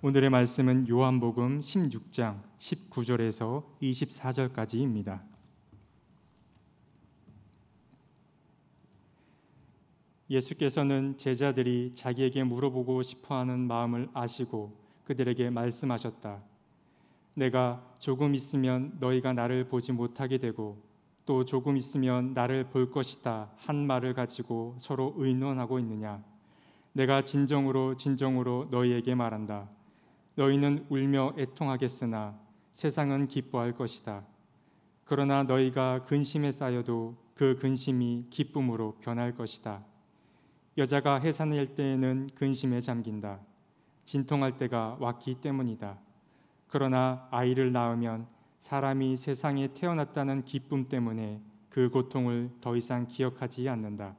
오늘의 말씀은 요한복음 16장 19절에서 24절까지입니다. 예수께서는 제자들이 자기에게 물어보고 싶어 하는 마음을 아시고 그들에게 말씀하셨다. 내가 조금 있으면 너희가 나를 보지 못하게 되고 또 조금 있으면 나를 볼 것이다 한 말을 가지고 서로 의논하고 있느냐 내가 진정으로 진정으로 너희에게 말한다 너희는 울며 애통하겠으나 세상은 기뻐할 것이다. 그러나 너희가 근심에 쌓여도 그 근심이 기쁨으로 변할 것이다. 여자가 해산할 때에는 근심에 잠긴다. 진통할 때가 왔기 때문이다. 그러나 아이를 낳으면 사람이 세상에 태어났다는 기쁨 때문에 그 고통을 더 이상 기억하지 않는다.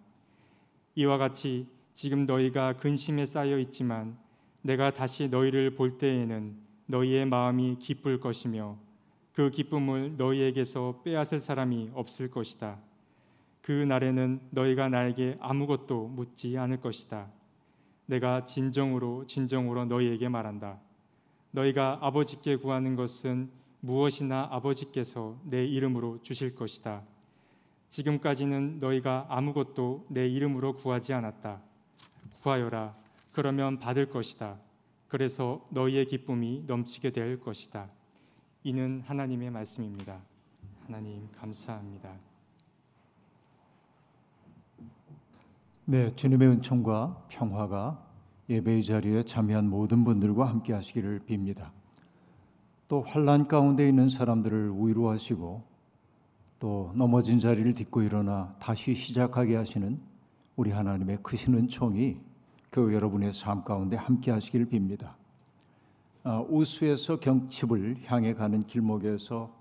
이와 같이 지금 너희가 근심에 쌓여 있지만 내가 다시 너희를 볼 때에는 너희의 마음이 기쁠 것이며 그 기쁨을 너희에게서 빼앗을 사람이 없을 것이다. 그 날에는 너희가 나에게 아무것도 묻지 않을 것이다. 내가 진정으로 진정으로 너희에게 말한다. 너희가 아버지께 구하는 것은 무엇이나 아버지께서 내 이름으로 주실 것이다. 지금까지는 너희가 아무것도 내 이름으로 구하지 않았다. 구하여라. 그러면 받을 것이다. 그래서 너희의 기쁨이 넘치게 될 것이다. 이는 하나님의 말씀입니다. 하나님 감사합니다. 네, 주님의 은총과 평화가 예배의 자리에 참여한 모든 분들과 함께 하시기를 빕니다. 또 환란 가운데 있는 사람들을 위로하시고 또 넘어진 자리를 딛고 일어나 다시 시작하게 하시는 우리 하나님의 크신 은총이 교회 여러분의 삶 가운데 함께 하시기를 빕니다. 아, 우수에서 경칩을 향해 가는 길목에서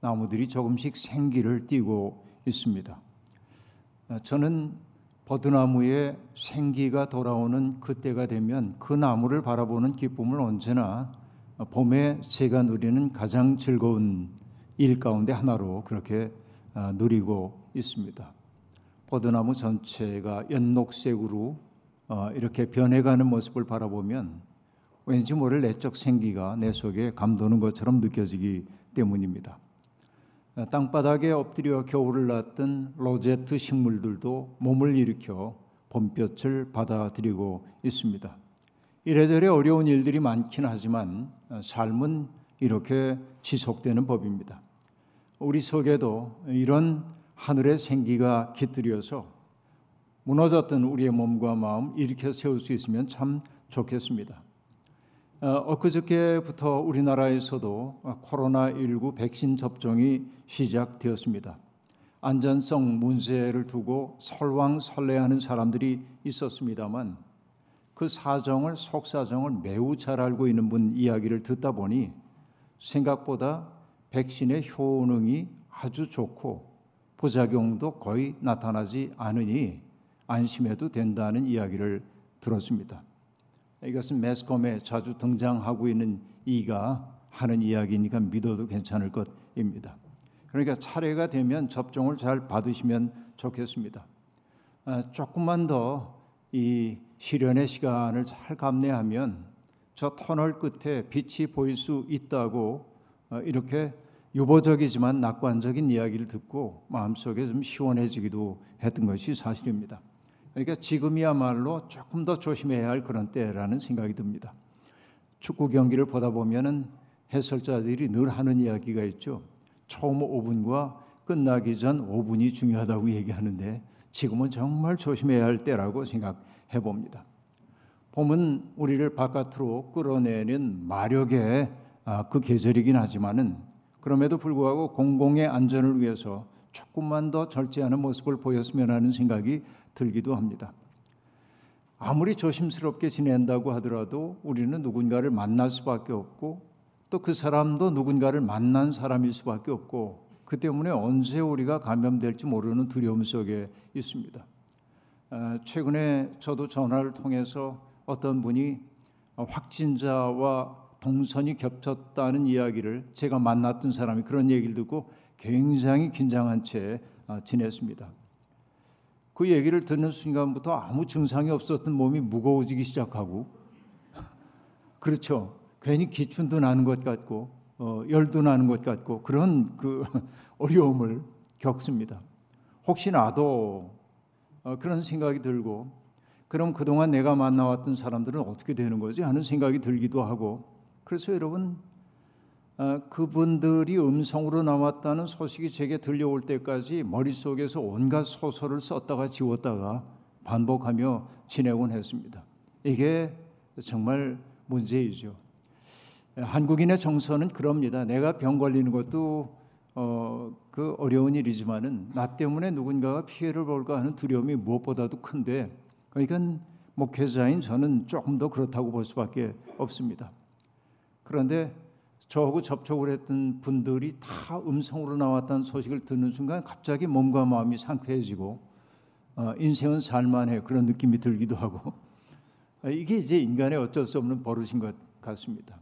나무들이 조금씩 생기를 띠고 있습니다. 아, 저는 버드나무에 생기가 돌아오는 그때가 되면 그 나무를 바라보는 기쁨을 언제나 봄에 제가 누리는 가장 즐거운 일 가운데 하나로 그렇게 아, 누리고 있습니다. 버드나무 전체가 연녹색으로 어, 이렇게 변해가는 모습을 바라보면 왠지 모를 내적 생기가 내 속에 감도는 것처럼 느껴지기 때문입니다. 땅바닥에 엎드려 겨울을 낳던 로제트 식물들도 몸을 일으켜 봄볕을 받아들이고 있습니다. 이래저래 어려운 일들이 많긴 하지만 삶은 이렇게 지속되는 법입니다. 우리 속에도 이런 하늘의 생기가 깃들여서 무너졌던 우리의 몸과 마음 일으켜 세울 수 있으면 참 좋겠습니다. 어, 엊그저께부터 우리나라에서도 코로나19 백신 접종이 시작되었습니다. 안전성 문제를 두고 설왕설래하는 사람들이 있었습니다만 그 사정을 속사정을 매우 잘 알고 있는 분 이야기를 듣다 보니 생각보다 백신의 효능이 아주 좋고 부작용도 거의 나타나지 않으니 안심해도 된다는 이야기를 들었습니다. 이것은 매스컴에 자주 등장하고 있는 이가 하는 이야기니까 믿어도 괜찮을 것입니다. 그러니까 차례가 되면 접종을 잘 받으시면 좋겠습니다. 아, 조금만 더 이 시련의 시간을 잘 감내하면 저 터널 끝에 빛이 보일 수 있다고 어, 이렇게 유보적이지만 낙관적인 이야기를 듣고 마음속에 좀 시원해지기도 했던 것이 사실입니다. 그러니까 지금이야말로 조금 더 조심해야 할 그런 때라는 생각이 듭니다. 축구 경기를 보다 보면은 해설자들이 늘 하는 이야기가 있죠. 처음 5분과 끝나기 전 5분이 중요하다고 얘기하는데 지금은 정말 조심해야 할 때라고 생각해 봅니다. 봄은 우리를 바깥으로 끌어내는 마력의 아, 그 계절이긴 하지만은 그럼에도 불구하고 공공의 안전을 위해서 조금만 더 절제하는 모습을 보였으면 하는 생각이 들기도 합니다. 아무리 조심스럽게 지낸다고 하더라도 우리는 누군가를 만날 수밖에 없고 또 그 사람도 누군가를 만난 사람일 수밖에 없고 그 때문에 언제 우리가 감염될지 모르는 두려움 속에 있습니다. 아, 최근에 저도 전화를 통해서 어떤 분이 확진자와 동선이 겹쳤다는 이야기를 제가 만났던 사람이 그런 얘기를 듣고 굉장히 긴장한 채 아, 지냈습니다. 그 얘기를 듣는 순간부터 아무 증상이 없었던 몸이 무거워지기 시작하고 그렇죠. 괜히 기춘도 나는 것 같고 어, 열도 나는 것 같고 그런 그 어려움을 겪습니다. 혹시 나도 어, 그런 생각이 들고 그럼 그동안 내가 만나왔던 사람들은 어떻게 되는 거지 하는 생각이 들기도 하고 그래서 여러분 어, 그분들이 음성으로 나왔다는 소식이 제게 들려올 때까지 머릿속에서 온갖 소설을 썼다가 지웠다가 반복하며 지내곤 했습니다. 이게 정말 문제이죠. 한국인의 정서는 그럽니다. 내가 병 걸리는 것도 어, 그 어려운 일이지만은 나 때문에 누군가가 피해를 볼까 하는 두려움이 무엇보다도 큰데 그러니까 목회자인 저는 조금 더 그렇다고 볼 수밖에 없습니다. 그런데 저하고 접촉을 했던 분들이 다 음성으로 나왔다는 소식을 듣는 순간 갑자기 몸과 마음이 상쾌해지고 어, 인생은 살만해 그런 느낌이 들기도 하고 어, 이게 이제 인간의 어쩔 수 없는 버릇인 것 같습니다.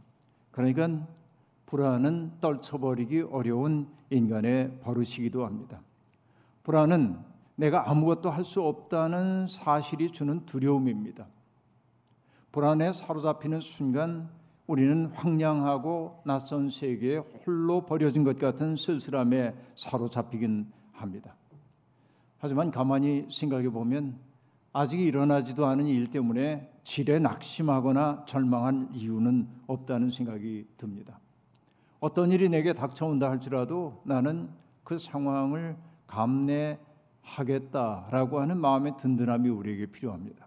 그러니까 불안은 떨쳐버리기 어려운 인간의 버릇이기도 합니다. 불안은 내가 아무것도 할 수 없다는 사실이 주는 두려움입니다. 불안에 사로잡히는 순간 우리는 황량하고 낯선 세계에 홀로 버려진 것 같은 쓸쓸함에 사로잡히긴 합니다. 하지만 가만히 생각해 보면 아직 일어나지도 않은 일 때문에 질에 낙심하거나 절망한 이유는 없다는 생각이 듭니다. 어떤 일이 내게 닥쳐온다 할지라도 나는 그 상황을 감내하겠다라고 하는 마음의 든든함이 우리에게 필요합니다.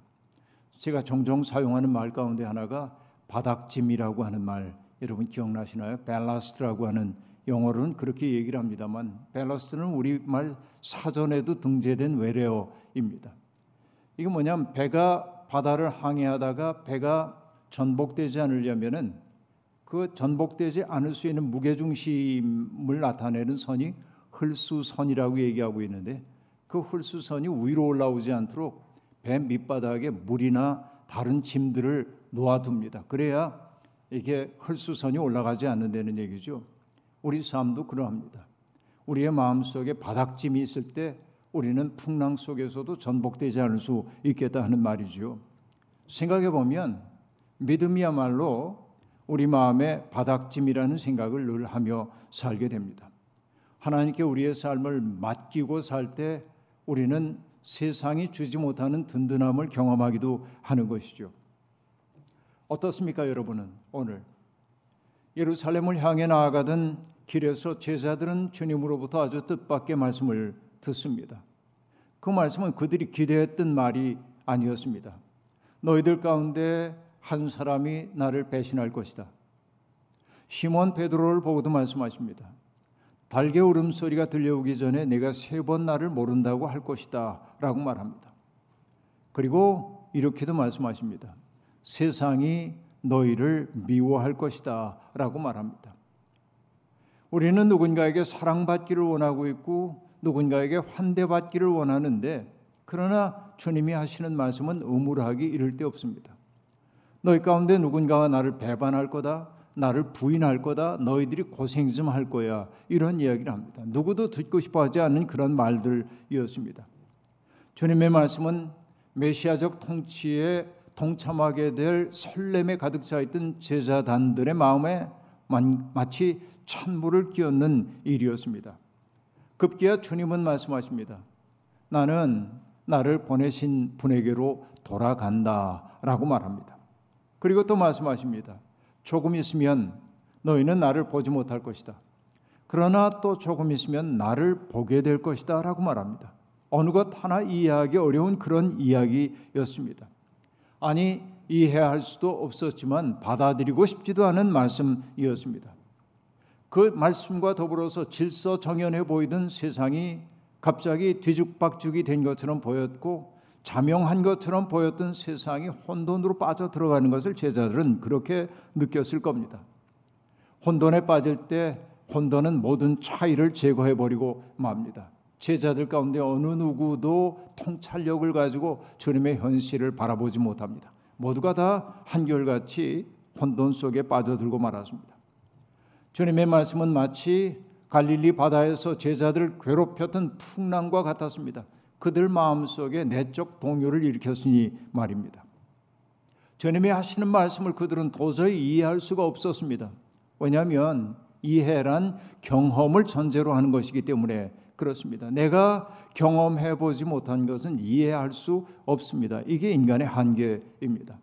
제가 종종 사용하는 말 가운데 하나가 바닥짐이라고 하는 말 여러분 기억나시나요? 벨라스트라고 하는 영어로는 그렇게 얘기를 합니다만 벨라스트는 우리말 사전에도 등재된 외래어입니다. 이게 뭐냐면 배가 바다를 항해하다가 배가 전복되지 않으려면은 그 전복되지 않을 수 있는 무게중심을 나타내는 선이 흘수선이라고 얘기하고 있는데 그 흘수선이 위로 올라오지 않도록 배 밑바닥에 물이나 다른 짐들을 놓아둡니다. 그래야 이게 흘수선이 올라가지 않는다는 얘기죠. 우리 삶도 그러합니다. 우리의 마음 속에 바닥짐이 있을 때 우리는 풍랑 속에서도 전복되지 않을 수 있겠다 하는 말이죠. 생각해 보면 믿음이야말로 우리 마음의 바닥짐이라는 생각을 늘 하며 살게 됩니다. 하나님께 우리의 삶을 맡기고 살 때 우리는 세상이 주지 못하는 든든함을 경험하기도 하는 것이죠. 어떻습니까, 여러분은 오늘 예루살렘을 향해 나아가던 길에서 제자들은 주님으로부터 아주 뜻밖의 말씀을 듣습니다. 그 말씀은 그들이 기대했던 말이 아니었습니다. 너희들 가운데 한 사람이 나를 배신할 것이다. 시몬 베드로를 보고도 말씀하십니다. 달개 울음소리가 들려오기 전에 내가 세 번 나를 모른다고 할 것이다. 라고 말합니다. 그리고 이렇게도 말씀하십니다. 세상이 너희를 미워할 것이다. 라고 말합니다. 우리는 누군가에게 사랑받기를 원하고 있고 누군가에게 환대받기를 원하는데 그러나 주님이 하시는 말씀은 의무하기 이를 데 없습니다. 너희 가운데 누군가가 나를 배반할 거다. 나를 부인할 거다. 너희들이 고생 좀 할 거야. 이런 이야기를 합니다. 누구도 듣고 싶어 하지 않는 그런 말들이었습니다. 주님의 말씀은 메시아적 통치에 동참하게 될 설렘에 가득 차 있던 제자단들의 마음에 마치 찬물을 끼얹는 일이었습니다. 급기야 주님은 말씀하십니다. 나는 나를 보내신 분에게로 돌아간다 라고 말합니다. 그리고 또 말씀하십니다. 조금 있으면 너희는 나를 보지 못할 것이다. 그러나 또 조금 있으면 나를 보게 될 것이다. 라고 말합니다. 어느 것 하나 이해하기 어려운 그런 이야기였습니다. 아니, 이해할 수도 없었지만 받아들이고 싶지도 않은 말씀이었습니다. 그 말씀과 더불어서 질서 정연해 보이던 세상이 갑자기 뒤죽박죽이 된 것처럼 보였고 자명한 것처럼 보였던 세상이 혼돈으로 빠져 들어가는 것을 제자들은 그렇게 느꼈을 겁니다. 혼돈에 빠질 때 혼돈은 모든 차이를 제거해 버리고 맙니다. 제자들 가운데 어느 누구도 통찰력을 가지고 주님의 현실을 바라보지 못합니다. 모두가 다 한결같이 혼돈 속에 빠져들고 말았습니다. 주님의 말씀은 마치 갈릴리 바다에서 제자들을 괴롭혔던 풍랑과 같았습니다. 그들 마음속에 내적 동요를 일으켰으니 말입니다. 주님이 하시는 말씀을 그들은 도저히 이해할 수가 없었습니다. 왜냐하면 이해란 경험을 전제로 하는 것이기 때문에 그렇습니다. 내가 경험해 보지 못한 것은 이해할 수 없습니다. 이게 인간의 한계입니다.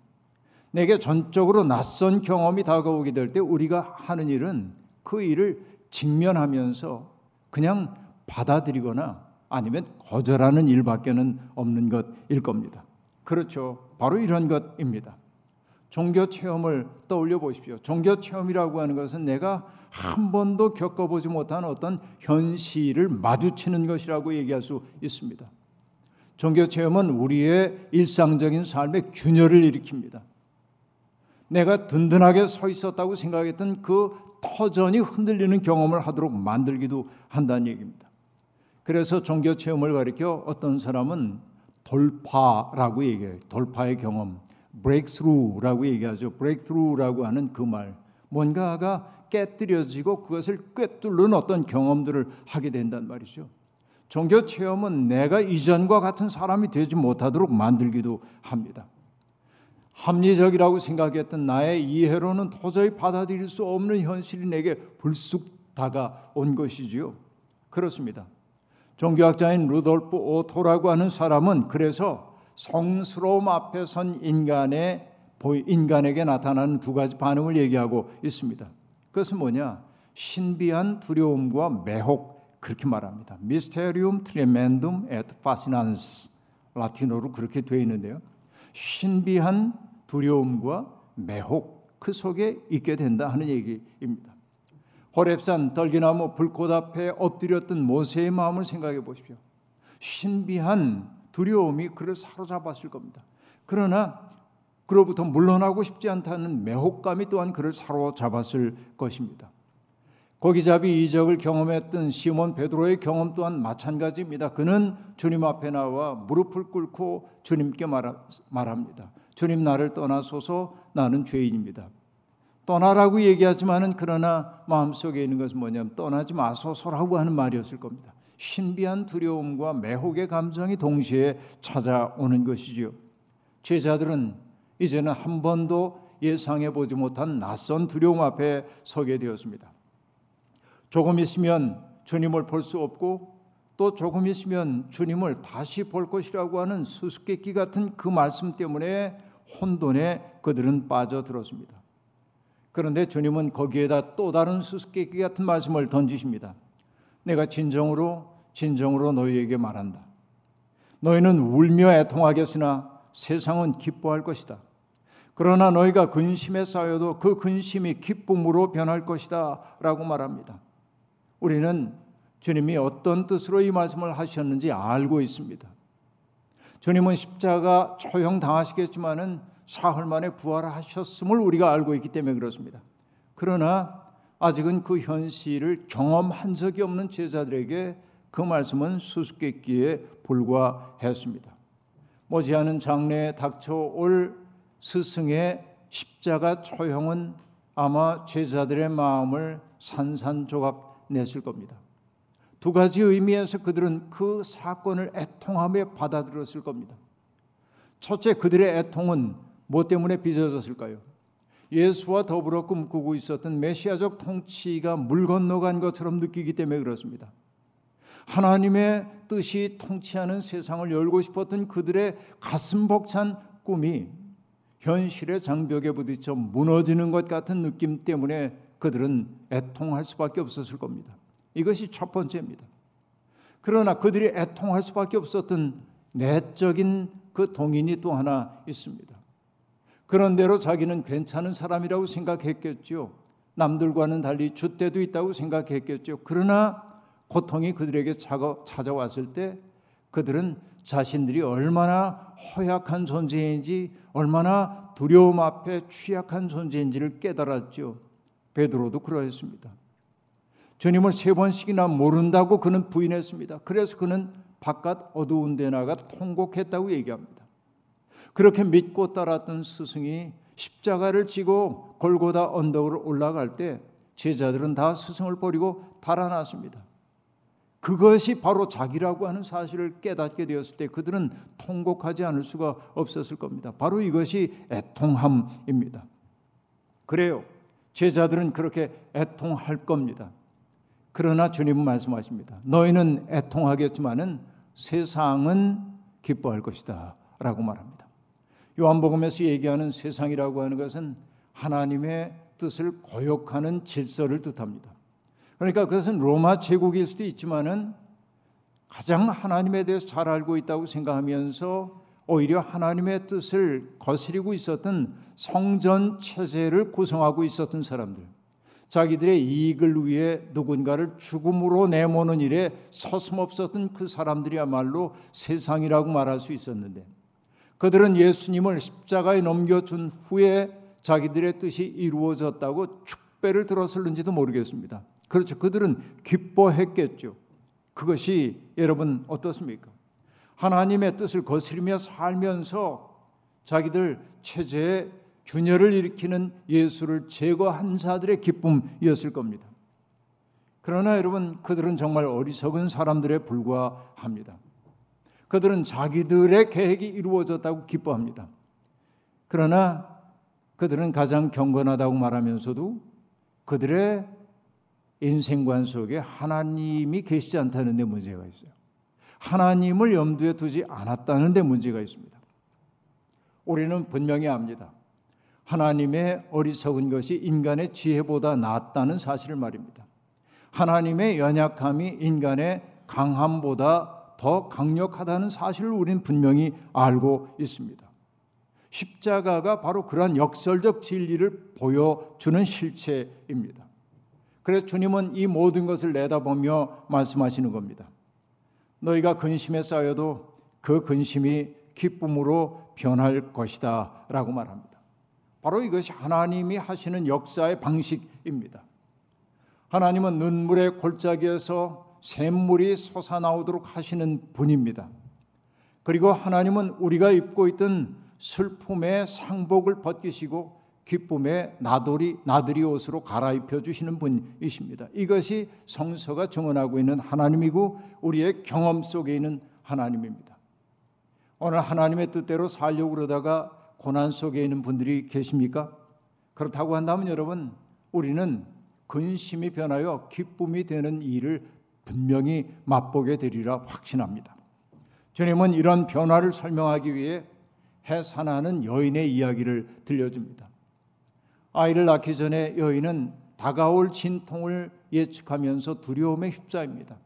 내게 전적으로 낯선 경험이 다가오게 될 때 우리가 하는 일은 그 일을 직면하면서 그냥 받아들이거나 아니면 거절하는 일밖에는 없는 것일 겁니다. 그렇죠. 바로 이런 것입니다. 종교 체험을 떠올려 보십시오. 종교 체험이라고 하는 것은 내가 한 번도 겪어보지 못한 어떤 현실을 마주치는 것이라고 얘기할 수 있습니다. 종교 체험은 우리의 일상적인 삶의 균열을 일으킵니다. 내가 든든하게 서 있었다고 생각했던 그 터전이 흔들리는 경험을 하도록 만들기도 한다는 얘기입니다. 그래서 종교 체험을 가리켜 어떤 사람은 돌파라고 얘기해요. 돌파의 경험, breakthrough라고 얘기하죠. breakthrough라고 하는 그 말. 뭔가가 깨뜨려지고 그것을 꿰뚫는 어떤 경험들을 하게 된단 말이죠. 종교 체험은 내가 이전과 같은 사람이 되지 못하도록 만들기도 합니다. 합리적이라고 생각했던 나의 이해로는 도저히 받아들일 수 없는 현실이 내게 불쑥 다가온 것이지요. 그렇습니다. 종교학자인 루돌프 오토라고 하는 사람은 그래서 성스러움 앞에 선 인간의 인간에게 나타나는 두 가지 반응을 얘기하고 있습니다. 그것은 뭐냐? 신비한 두려움과 매혹 그렇게 말합니다. Mysterium tremendum et fascinans 라틴어로 그렇게 되어 있는데요. 신비한 두려움과 매혹 그 속에 있게 된다 하는 얘기입니다. 호랩산 떨기나무 불꽃 앞에 엎드렸던 모세의 마음을 생각해 보십시오. 신비한 두려움이 그를 사로잡았을 겁니다. 그러나 그로부터 물러나고 싶지 않다는 매혹감이 또한 그를 사로잡았을 것입니다. 고기잡이 이적을 경험했던 시몬 베드로의 경험 또한 마찬가지입니다. 그는 주님 앞에 나와 무릎을 꿇고 주님께 말합니다. 주님 나를 떠나소서 나는 죄인입니다. 떠나라고 얘기하지만은 그러나 마음속에 있는 것은 뭐냐면 떠나지 마소서라고 하는 말이었을 겁니다. 신비한 두려움과 매혹의 감정이 동시에 찾아오는 것이지요. 제자들은 이제는 한 번도 예상해 보지 못한 낯선 두려움 앞에 서게 되었습니다. 조금 있으면 주님을 볼 수 없고 또 조금 있으면 주님을 다시 볼 것이라고 하는 수수께끼 같은 그 말씀 때문에 혼돈에 그들은 빠져들었습니다. 그런데 주님은 거기에다 또 다른 수수께끼 같은 말씀을 던지십니다. 내가 진정으로 진정으로 너희에게 말한다. 너희는 울며 애통하겠으나 세상은 기뻐할 것이다. 그러나 너희가 근심에 쌓여도 그 근심이 기쁨으로 변할 것이다. 라고 말합니다. 우리는 주님이 어떤 뜻으로 이 말씀을 하셨는지 알고 있습니다. 주님은 십자가 처형 당하시겠지만은 사흘 만에 부활하셨음을 우리가 알고 있기 때문에 그렇습니다. 그러나 아직은 그 현실을 경험한 적이 없는 제자들에게 그 말씀은 수수께끼에 불과했습니다. 머지않은 장래에 닥쳐올 스승의 십자가 처형은 아마 제자들의 마음을 산산조각 냈을 겁니다. 두 가지 의미에서 그들은 그 사건을 애통함에 받아들였을 겁니다. 첫째, 그들의 애통은 뭐 때문에 빚어졌을까요? 예수와 더불어 꿈꾸고 있었던 메시아적 통치가 물 건너간 것처럼 느끼기 때문에 그렇습니다. 하나님의 뜻이 통치하는 세상을 열고 싶었던 그들의 가슴 벅찬 꿈이 현실의 장벽에 부딪혀 무너지는 것 같은 느낌 때문에 그들은 애통할 수밖에 없었을 겁니다. 이것이 첫 번째입니다. 그러나 그들이 애통할 수밖에 없었던 내적인 그 동인이 또 하나 있습니다. 그런대로 자기는 괜찮은 사람이라고 생각했겠죠. 남들과는 달리 줏대도 있다고 생각했겠죠. 그러나 고통이 그들에게 찾아왔을 때 그들은 자신들이 얼마나 허약한 존재인지 얼마나 두려움 앞에 취약한 존재인지를 깨달았죠. 베드로도 그러했습니다. 주님을 세 번씩이나 모른다고 그는 부인했습니다. 그래서 그는 바깥 어두운 데 나가 통곡했다고 얘기합니다. 그렇게 믿고 따랐던 스승이 십자가를 지고 골고다 언덕을 올라갈 때 제자들은 다 스승을 버리고 달아났습니다. 그것이 바로 자기라고 하는 사실을 깨닫게 되었을 때 그들은 통곡하지 않을 수가 없었을 겁니다. 바로 이것이 애통함입니다. 그래요. 제자들은 그렇게 애통할 겁니다. 그러나 주님은 말씀하십니다. 너희는 애통하겠지만은 세상은 기뻐할 것이다. 라고 말합니다. 요한복음에서 얘기하는 세상이라고 하는 것은 하나님의 뜻을 거역하는 질서를 뜻합니다. 그러니까 그것은 로마 제국일 수도 있지만은 가장 하나님에 대해서 잘 알고 있다고 생각하면서 오히려 하나님의 뜻을 거스리고 있었던 성전 체제를 구성하고 있었던 사람들. 자기들의 이익을 위해 누군가를 죽음으로 내모는 일에 서슴없었던 그 사람들이야말로 세상이라고 말할 수 있었는데 그들은 예수님을 십자가에 넘겨준 후에 자기들의 뜻이 이루어졌다고 축배를 들었을는지도 모르겠습니다. 그렇죠. 그들은 기뻐했겠죠. 그것이 여러분 어떻습니까? 하나님의 뜻을 거스리며 살면서 자기들 체제에 균열을 일으키는 예수를 제거한 자들의 기쁨이었을 겁니다. 그러나 여러분 그들은 정말 어리석은 사람들에 불과합니다. 그들은 자기들의 계획이 이루어졌다고 기뻐합니다. 그러나 그들은 가장 경건하다고 말하면서도 그들의 인생관 속에 하나님이 계시지 않다는 데 문제가 있어요. 하나님을 염두에 두지 않았다는 데 문제가 있습니다. 우리는 분명히 압니다. 하나님의 어리석은 것이 인간의 지혜보다 낫다는 사실을 말입니다. 하나님의 연약함이 인간의 강함보다 더 강력하다는 사실을 우리는 분명히 알고 있습니다. 십자가가 바로 그러한 역설적 진리를 보여주는 실체입니다. 그래서 주님은 이 모든 것을 내다보며 말씀하시는 겁니다. 너희가 근심에 쌓여도 그 근심이 기쁨으로 변할 것이다 라고 말합니다. 바로 이것이 하나님이 하시는 역사의 방식입니다. 하나님은 눈물의 골짜기에서 샘물이 솟아나오도록 하시는 분입니다. 그리고 하나님은 우리가 입고 있던 슬픔의 상복을 벗기시고 기쁨의 나돌이 나들이 옷으로 갈아입혀 주시는 분이십니다. 이것이 성서가 증언하고 있는 하나님이고 우리의 경험 속에 있는 하나님입니다. 오늘 하나님의 뜻대로 살려고 그러다가 고난 속에 있는 분들이 계십니까? 그렇다고 한다면 여러분, 우리는 근심이 변하여 기쁨이 되는 일을 분명히 맛보게 되리라 확신합니다. 주님은 이런 변화를 설명하기 위해 해산하는 여인의 이야기를 들려줍니다. 아이를 낳기 전에 여인은 다가올 진통을 예측하면서 두려움에 휩싸입니다.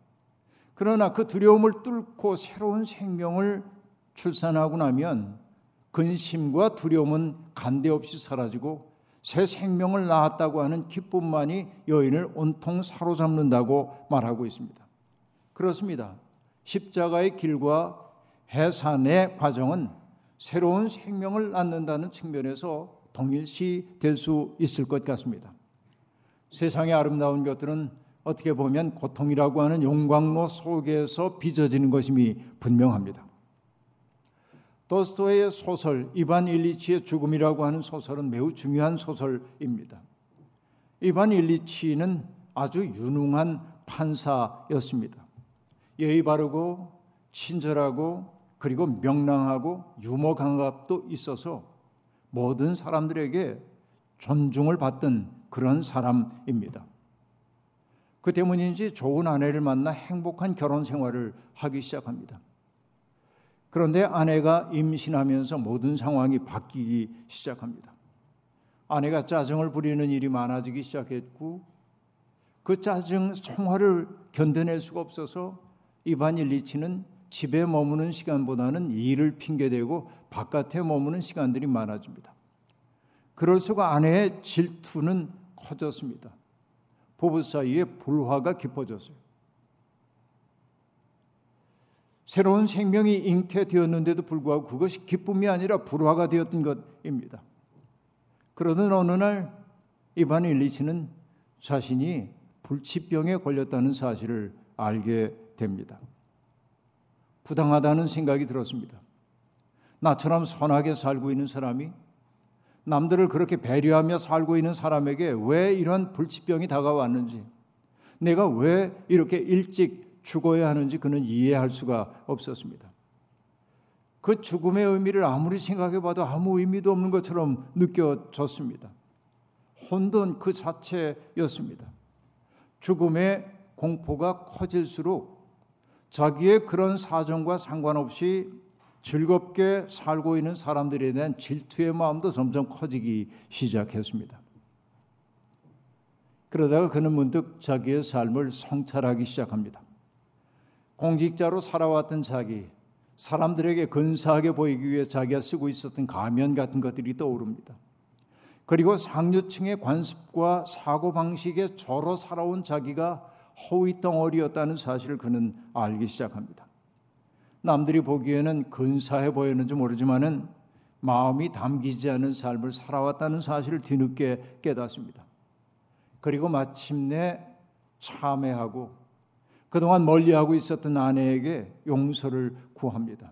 그러나 그 두려움을 뚫고 새로운 생명을 출산하고 나면 근심과 두려움은 간데없이 사라지고 새 생명을 낳았다고 하는 기쁨만이 여인을 온통 사로잡는다고 말하고 있습니다. 그렇습니다. 십자가의 길과 해산의 과정은 새로운 생명을 낳는다는 측면에서 동일시 될 수 있을 것 같습니다. 세상의 아름다운 것들은 어떻게 보면 고통이라고 하는 용광로 속에서 빚어지는 것임이 분명합니다. 도스토의 소설 이반 일리치의 죽음이라고 하는 소설은 매우 중요한 소설입니다. 이반 일리치는 아주 유능한 판사였습니다. 예의 바르고 친절하고 그리고 명랑하고 유머 감각도 있어서 모든 사람들에게 존중을 받던 그런 사람입니다. 그 때문인지 좋은 아내를 만나 행복한 결혼 생활을 하기 시작합니다. 그런데 아내가 임신하면서 모든 상황이 바뀌기 시작합니다. 아내가 짜증을 부리는 일이 많아지기 시작했고 그 짜증 성화를 견뎌낼 수가 없어서 이반 일 리치는 집에 머무는 시간보다는 일을 핑계대고 바깥에 머무는 시간들이 많아집니다. 그럴수록 아내의 질투는 커졌습니다. 부부 사이에 불화가 깊어졌어요. 새로운 생명이 잉태되었는데도 불구하고 그것이 기쁨이 아니라 불화가 되었던 것입니다. 그러던 어느 날 이반 일리치는 자신이 불치병에 걸렸다는 사실을 알게 됩니다. 부당하다는 생각이 들었습니다. 나처럼 선하게 살고 있는 사람이 남들을 그렇게 배려하며 살고 있는 사람에게 왜 이런 불치병이 다가왔는지, 내가 왜 이렇게 일찍 죽어야 하는지 그는 이해할 수가 없었습니다. 그 죽음의 의미를 아무리 생각해 봐도 아무 의미도 없는 것처럼 느껴졌습니다. 혼돈 그 자체였습니다. 죽음의 공포가 커질수록 자기의 그런 사정과 상관없이 즐겁게 살고 있는 사람들에 대한 질투의 마음도 점점 커지기 시작했습니다. 그러다가 그는 문득 자기의 삶을 성찰하기 시작합니다. 공직자로 살아왔던 자기, 사람들에게 근사하게 보이기 위해 자기가 쓰고 있었던 가면 같은 것들이 떠오릅니다. 그리고 상류층의 관습과 사고방식에 절어 살아온 자기가 허위 덩어리였다는 사실을 그는 알기 시작합니다. 남들이 보기에는 근사해 보였는지 모르지만은 마음이 담기지 않은 삶을 살아왔다는 사실을 뒤늦게 깨닫습니다. 그리고 마침내 참회하고 그동안 멀리하고 있었던 아내에게 용서를 구합니다.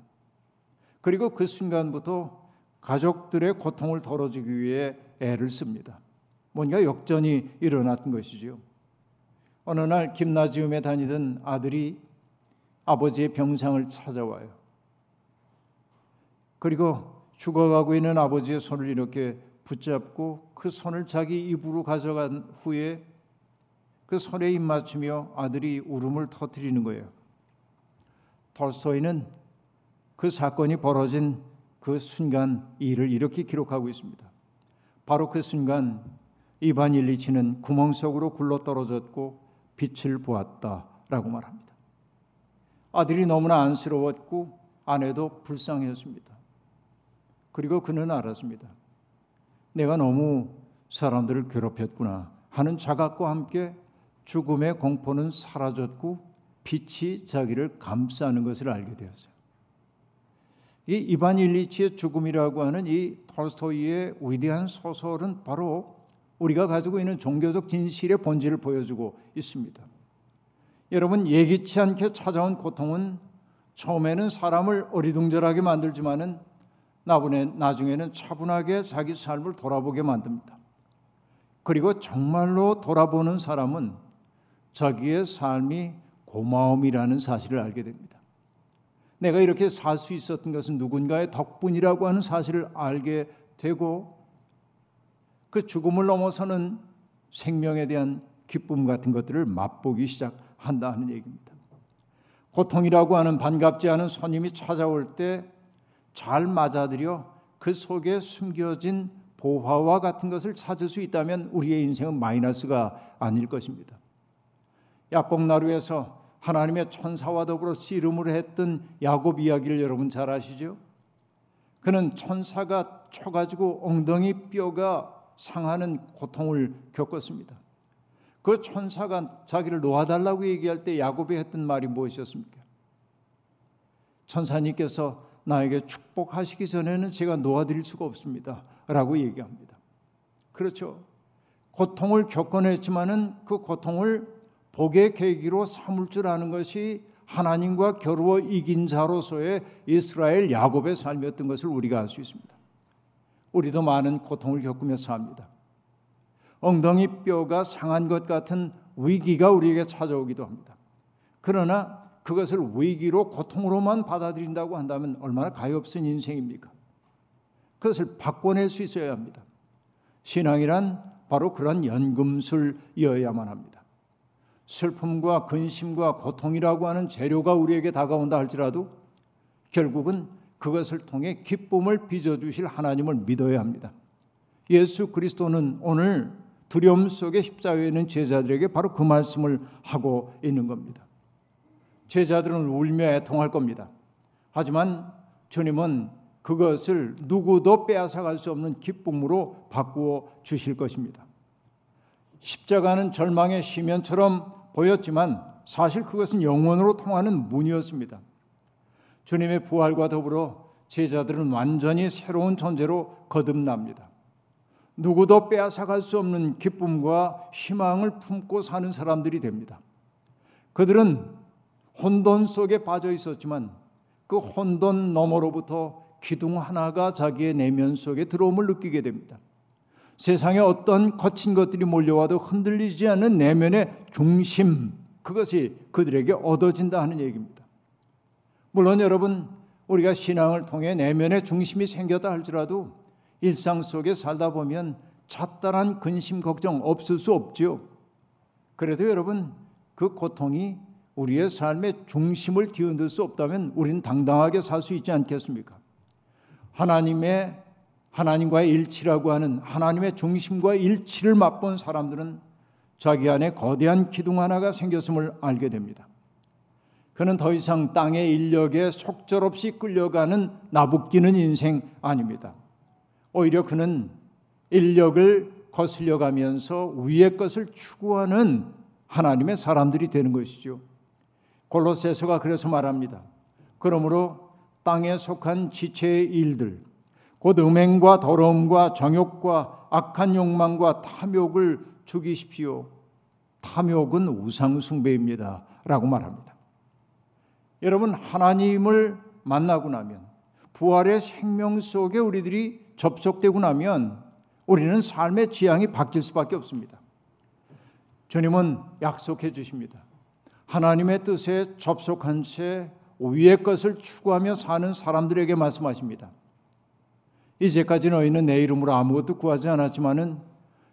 그리고 그 순간부터 가족들의 고통을 덜어주기 위해 애를 씁니다. 뭔가 역전이 일어났던 것이지요. 어느 날 김나지움에 다니던 아들이 아버지의 병상을 찾아와요. 그리고 죽어가고 있는 아버지의 손을 이렇게 붙잡고 그 손을 자기 입으로 가져간 후에 그 손에 입 맞추며 아들이 울음을 터뜨리는 거예요. 톨스토이는 그 사건이 벌어진 그 순간 일을 이렇게 기록하고 있습니다. 바로 그 순간 이반 일리치는 구멍 속으로 굴러 떨어졌고 빛을 보았다라고 말합니다. 아들이 너무나 안쓰러웠고 아내도 불쌍했습니다. 그리고 그는 알았습니다. 내가 너무 사람들을 괴롭혔구나 하는 자각과 함께 죽음의 공포는 사라졌고 빛이 자기를 감싸는 것을 알게 되었어요. 이 이반 일리치의 죽음이라고 하는 이 톨스토이의 위대한 소설은 바로 우리가 가지고 있는 종교적 진실의 본질을 보여주고 있습니다. 여러분 예기치 않게 찾아온 고통은 처음에는 사람을 어리둥절하게 만들지만은 나중에는 차분하게 자기 삶을 돌아보게 만듭니다. 그리고 정말로 돌아보는 사람은 자기의 삶이 고마움이라는 사실을 알게 됩니다. 내가 이렇게 살 수 있었던 것은 누군가의 덕분이라고 하는 사실을 알게 되고 그 죽음을 넘어서는 생명에 대한 기쁨 같은 것들을 맛보기 시작한다는 얘기입니다. 고통이라고 하는 반갑지 않은 손님이 찾아올 때 잘 맞아들여 그 속에 숨겨진 보화와 같은 것을 찾을 수 있다면 우리의 인생은 마이너스가 아닐 것입니다. 야복나루에서 하나님의 천사와 더불어 씨름을 했던 야곱 이야기를 여러분 잘 아시죠? 그는 천사가 쳐가지고 엉덩이 뼈가 상하는 고통을 겪었습니다. 그 천사가 자기를 놓아달라고 얘기할 때 야곱이 했던 말이 무엇이었습니까? 천사님께서 나에게 축복하시기 전에는 제가 놓아드릴 수가 없습니다. 라고 얘기합니다. 그렇죠. 고통을 겪어냈지만은 그 고통을 복의 계기로 삼을 줄 아는 것이 하나님과 겨루어 이긴 자로서의 이스라엘 야곱의 삶이었던 것을 우리가 알 수 있습니다. 우리도 많은 고통을 겪으며 삽니다. 엉덩이 뼈가 상한 것 같은 위기가 우리에게 찾아오기도 합니다. 그러나 그것을 위기로 고통으로만 받아들인다고 한다면 얼마나 가엾은 인생입니까? 그것을 바꿔낼 수 있어야 합니다. 신앙이란 바로 그런 연금술이어야만 합니다. 슬픔과 근심과 고통이라고 하는 재료가 우리에게 다가온다 할지라도 결국은 그것을 통해 기쁨을 빚어주실 하나님을 믿어야 합니다. 예수 그리스도는 오늘 두려움 속에 십자가에 있는 제자들에게 바로 그 말씀을 하고 있는 겁니다. 제자들은 울며 애통할 겁니다. 하지만 주님은 그것을 누구도 빼앗아갈 수 없는 기쁨으로 바꾸어 주실 것입니다. 십자가는 절망의 시면처럼 보였지만 사실 그것은 영원으로 통하는 문이었습니다. 주님의 부활과 더불어 제자들은 완전히 새로운 존재로 거듭납니다. 누구도 빼앗아갈 수 없는 기쁨과 희망을 품고 사는 사람들이 됩니다. 그들은 혼돈 속에 빠져 있었지만 그 혼돈 너머로부터 기둥 하나가 자기의 내면 속에 들어옴을 느끼게 됩니다. 세상에 어떤 거친 것들이 몰려와도 흔들리지 않는 내면의 중심, 그것이 그들에게 얻어진다 하는 얘기입니다. 물론 여러분 우리가 신앙을 통해 내면의 중심이 생겼다 할지라도 일상 속에 살다 보면 잣단한 근심 걱정 없을 수 없죠. 그래도 여러분 그 고통이 우리의 삶의 중심을 뒤흔들 수 없다면 우리는 당당하게 살 수 있지 않겠습니까? 하나님의 하나님과의 일치라고 하는 하나님의 중심과 일치를 맛본 사람들은 자기 안에 거대한 기둥 하나가 생겼음을 알게 됩니다. 그는 더 이상 땅의 인력에 속절없이 끌려가는 나부끼는 인생 아닙니다. 오히려 그는 인력을 거슬려 가면서 위의 것을 추구하는 하나님의 사람들이 되는 것이죠. 골로새서가 그래서 말합니다. 그러므로 땅에 속한 지체의 일들, 곧 음행과 더러움과 정욕과 악한 욕망과 탐욕을 죽이십시오. 탐욕은 우상 숭배입니다. 라고 말합니다. 여러분, 하나님을 만나고 나면, 부활의 생명 속에 우리들이 접속되고 나면, 우리는 삶의 지향이 바뀔 수밖에 없습니다. 주님은 약속해 주십니다. 하나님의 뜻에 접속한 채 위의 것을 추구하며 사는 사람들에게 말씀하십니다. 이제까지 너희는 내 이름으로 아무것도 구하지 않았지만은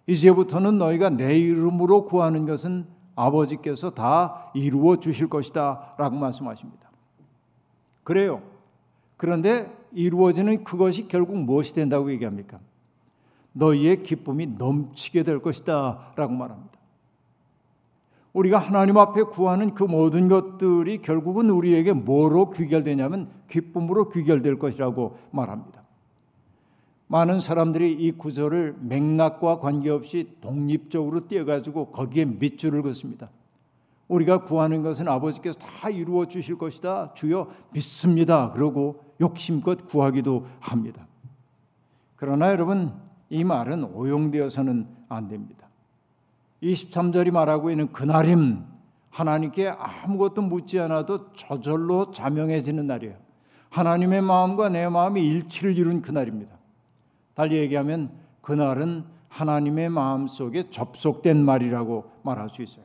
이제부터는 너희가 내 이름으로 구하는 것은 아버지께서 다 이루어 주실 것이다. 라고 말씀하십니다. 그래요. 그런데 이루어지는 그것이 결국 무엇이 된다고 얘기합니까? 너희의 기쁨이 넘치게 될 것이다. 라고 말합니다. 우리가 하나님 앞에 구하는 그 모든 것들이 결국은 우리에게 뭐로 귀결되냐면 기쁨으로 귀결될 것이라고 말합니다. 많은 사람들이 이 구절을 맥락과 관계없이 독립적으로 떼어가지고 거기에 밑줄을 긋습니다. 우리가 구하는 것은 아버지께서 다 이루어 주실 것이다. 주여 믿습니다. 그러고 욕심껏 구하기도 합니다. 그러나 여러분 이 말은 오용되어서는 안 됩니다. 23절이 말하고 있는 그날임 하나님께 아무것도 묻지 않아도 저절로 자명해지는 날이에요. 하나님의 마음과 내 마음이 일치를 이룬 그날입니다. 달리 얘기하면 그날은 하나님의 마음 속에 접속된 말이라고 말할 수 있어요.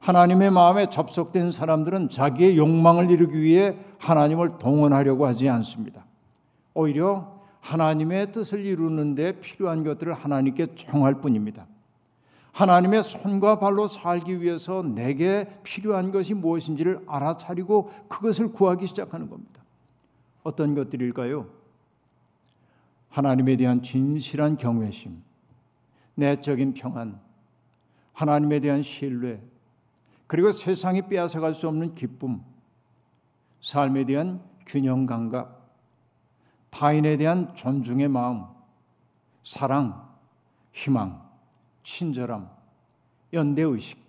하나님의 마음에 접속된 사람들은 자기의 욕망을 이루기 위해 하나님을 동원하려고 하지 않습니다. 오히려 하나님의 뜻을 이루는데 필요한 것들을 하나님께 청할 뿐입니다. 하나님의 손과 발로 살기 위해서 내게 필요한 것이 무엇인지를 알아차리고 그것을 구하기 시작하는 겁니다. 어떤 것들일까요? 하나님에 대한 진실한 경외심, 내적인 평안, 하나님에 대한 신뢰, 그리고 세상이 빼앗아갈 수 없는 기쁨, 삶에 대한 균형 감각, 타인에 대한 존중의 마음, 사랑, 희망, 친절함, 연대의식,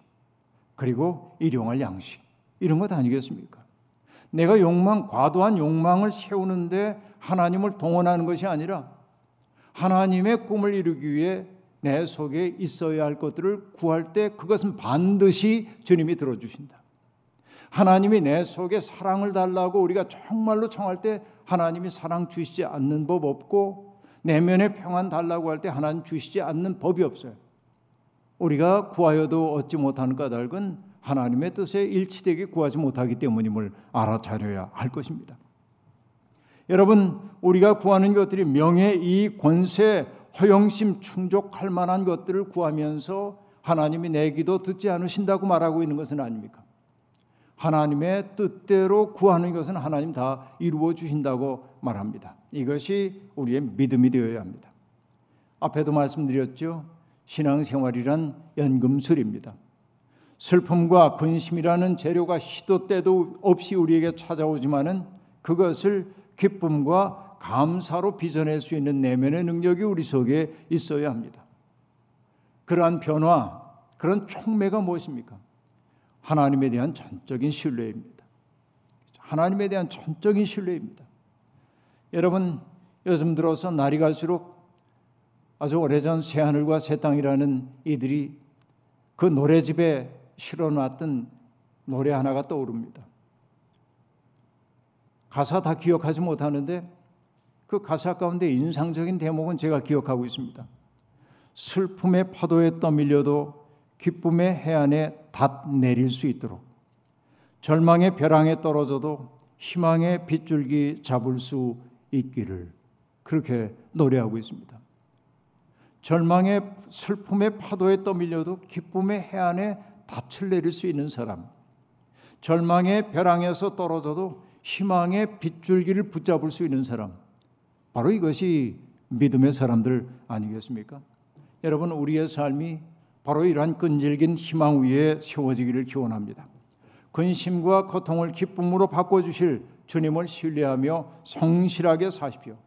그리고 일용할 양식. 이런 것 아니겠습니까? 내가 욕망, 과도한 욕망을 세우는데 하나님을 동원하는 것이 아니라 하나님의 꿈을 이루기 위해 내 속에 있어야 할 것들을 구할 때 그것은 반드시 주님이 들어주신다. 하나님이 내 속에 사랑을 달라고 우리가 정말로 청할 때 하나님이 사랑 주시지 않는 법 없고 내면의 평안 달라고 할 때 하나님 주시지 않는 법이 없어요. 우리가 구하여도 얻지 못하는 까닭은 하나님의 뜻에 일치되게 구하지 못하기 때문임을 알아차려야 할 것입니다. 여러분, 우리가 구하는 것들이 명예, 이익, 권세, 허영심 충족할 만한 것들을 구하면서 하나님이 내 기도 듣지 않으신다고 말하고 있는 것은 아닙니까? 하나님의 뜻대로 구하는 것은 하나님 다 이루어 주신다고 말합니다. 이것이 우리의 믿음이 되어야 합니다. 앞에도 말씀드렸죠. 신앙생활이란 연금술입니다. 슬픔과 근심이라는 재료가 시도 때도 없이 우리에게 찾아오지만은 그것을 기쁨과 감사로 빚어낼 수 있는 내면의 능력이 우리 속에 있어야 합니다. 그러한 변화, 그런 촉매가 무엇입니까? 하나님에 대한 전적인 신뢰입니다. 하나님에 대한 전적인 신뢰입니다. 여러분, 요즘 들어서 날이 갈수록 아주 오래전 새하늘과 새 땅이라는 이들이 그 노래집에 실어놨던 노래 하나가 떠오릅니다. 가사 다 기억하지 못하는데 그 가사 가운데 인상적인 대목은 제가 기억하고 있습니다. 슬픔의 파도에 떠밀려도 기쁨의 해안에 닷 내릴 수 있도록 절망의 벼랑에 떨어져도 희망의 빗줄기 잡을 수 있기를 그렇게 노래하고 있습니다. 절망의 슬픔의 파도에 떠밀려도 기쁨의 해안에 닻을 내릴 수 있는 사람. 절망의 벼랑에서 떨어져도 희망의 빗줄기를 붙잡을 수 있는 사람. 바로 이것이 믿음의 사람들 아니겠습니까? 여러분, 우리의 삶이 바로 이러한 끈질긴 희망 위에 세워지기를 기원합니다. 근심과 고통을 기쁨으로 바꿔주실 주님을 신뢰하며 성실하게 사십시오.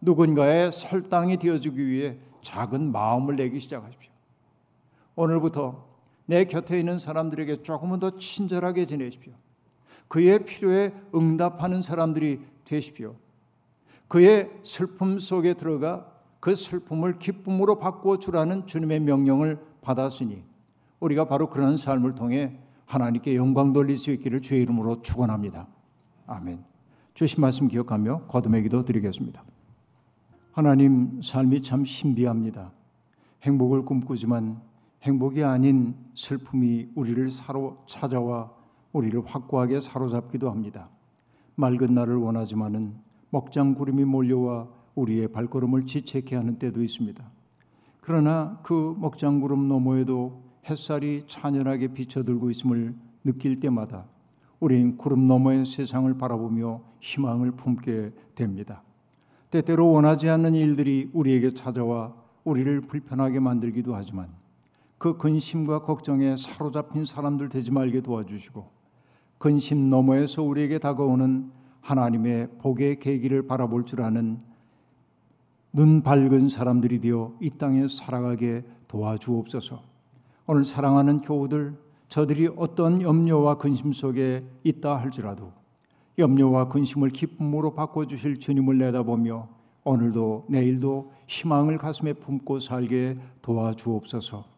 누군가의 설당이 되어주기 위해 작은 마음을 내기 시작하십시오. 오늘부터 내 곁에 있는 사람들에게 조금은 더 친절하게 지내십시오. 그의 필요에 응답하는 사람들이 되십시오. 그의 슬픔 속에 들어가 그 슬픔을 기쁨으로 바꾸어 주라는 주님의 명령을 받았으니 우리가 바로 그런 삶을 통해 하나님께 영광 돌릴 수 있기를 주의 이름으로 축원합니다. 아멘. 주신 말씀 기억하며 거듭의 기도 드리겠습니다. 하나님 삶이 참 신비합니다. 행복을 꿈꾸지만 행복이 아닌 슬픔이 우리를 사로 찾아와 우리를 확고하게 사로잡기도 합니다. 맑은 날을 원하지만은 먹장 구름이 몰려와 우리의 발걸음을 지체케 하는 때도 있습니다. 그러나 그 먹장 구름 너머에도 햇살이 찬연하게 비춰들고 있음을 느낄 때마다 우린 구름 너머의 세상을 바라보며 희망을 품게 됩니다. 때때로 원하지 않는 일들이 우리에게 찾아와 우리를 불편하게 만들기도 하지만 그 근심과 걱정에 사로잡힌 사람들 되지 말게 도와주시고 근심 너머에서 우리에게 다가오는 하나님의 복의 계기를 바라볼 줄 아는 눈 밝은 사람들이 되어 이 땅에 살아가게 도와주옵소서. 오늘 사랑하는 교우들 저들이 어떤 염려와 근심 속에 있다 할지라도 염려와 근심을 기쁨으로 바꿔 주실 주님을 내다보며 오늘도 내일도 희망을 가슴에 품고 살게 도와주옵소서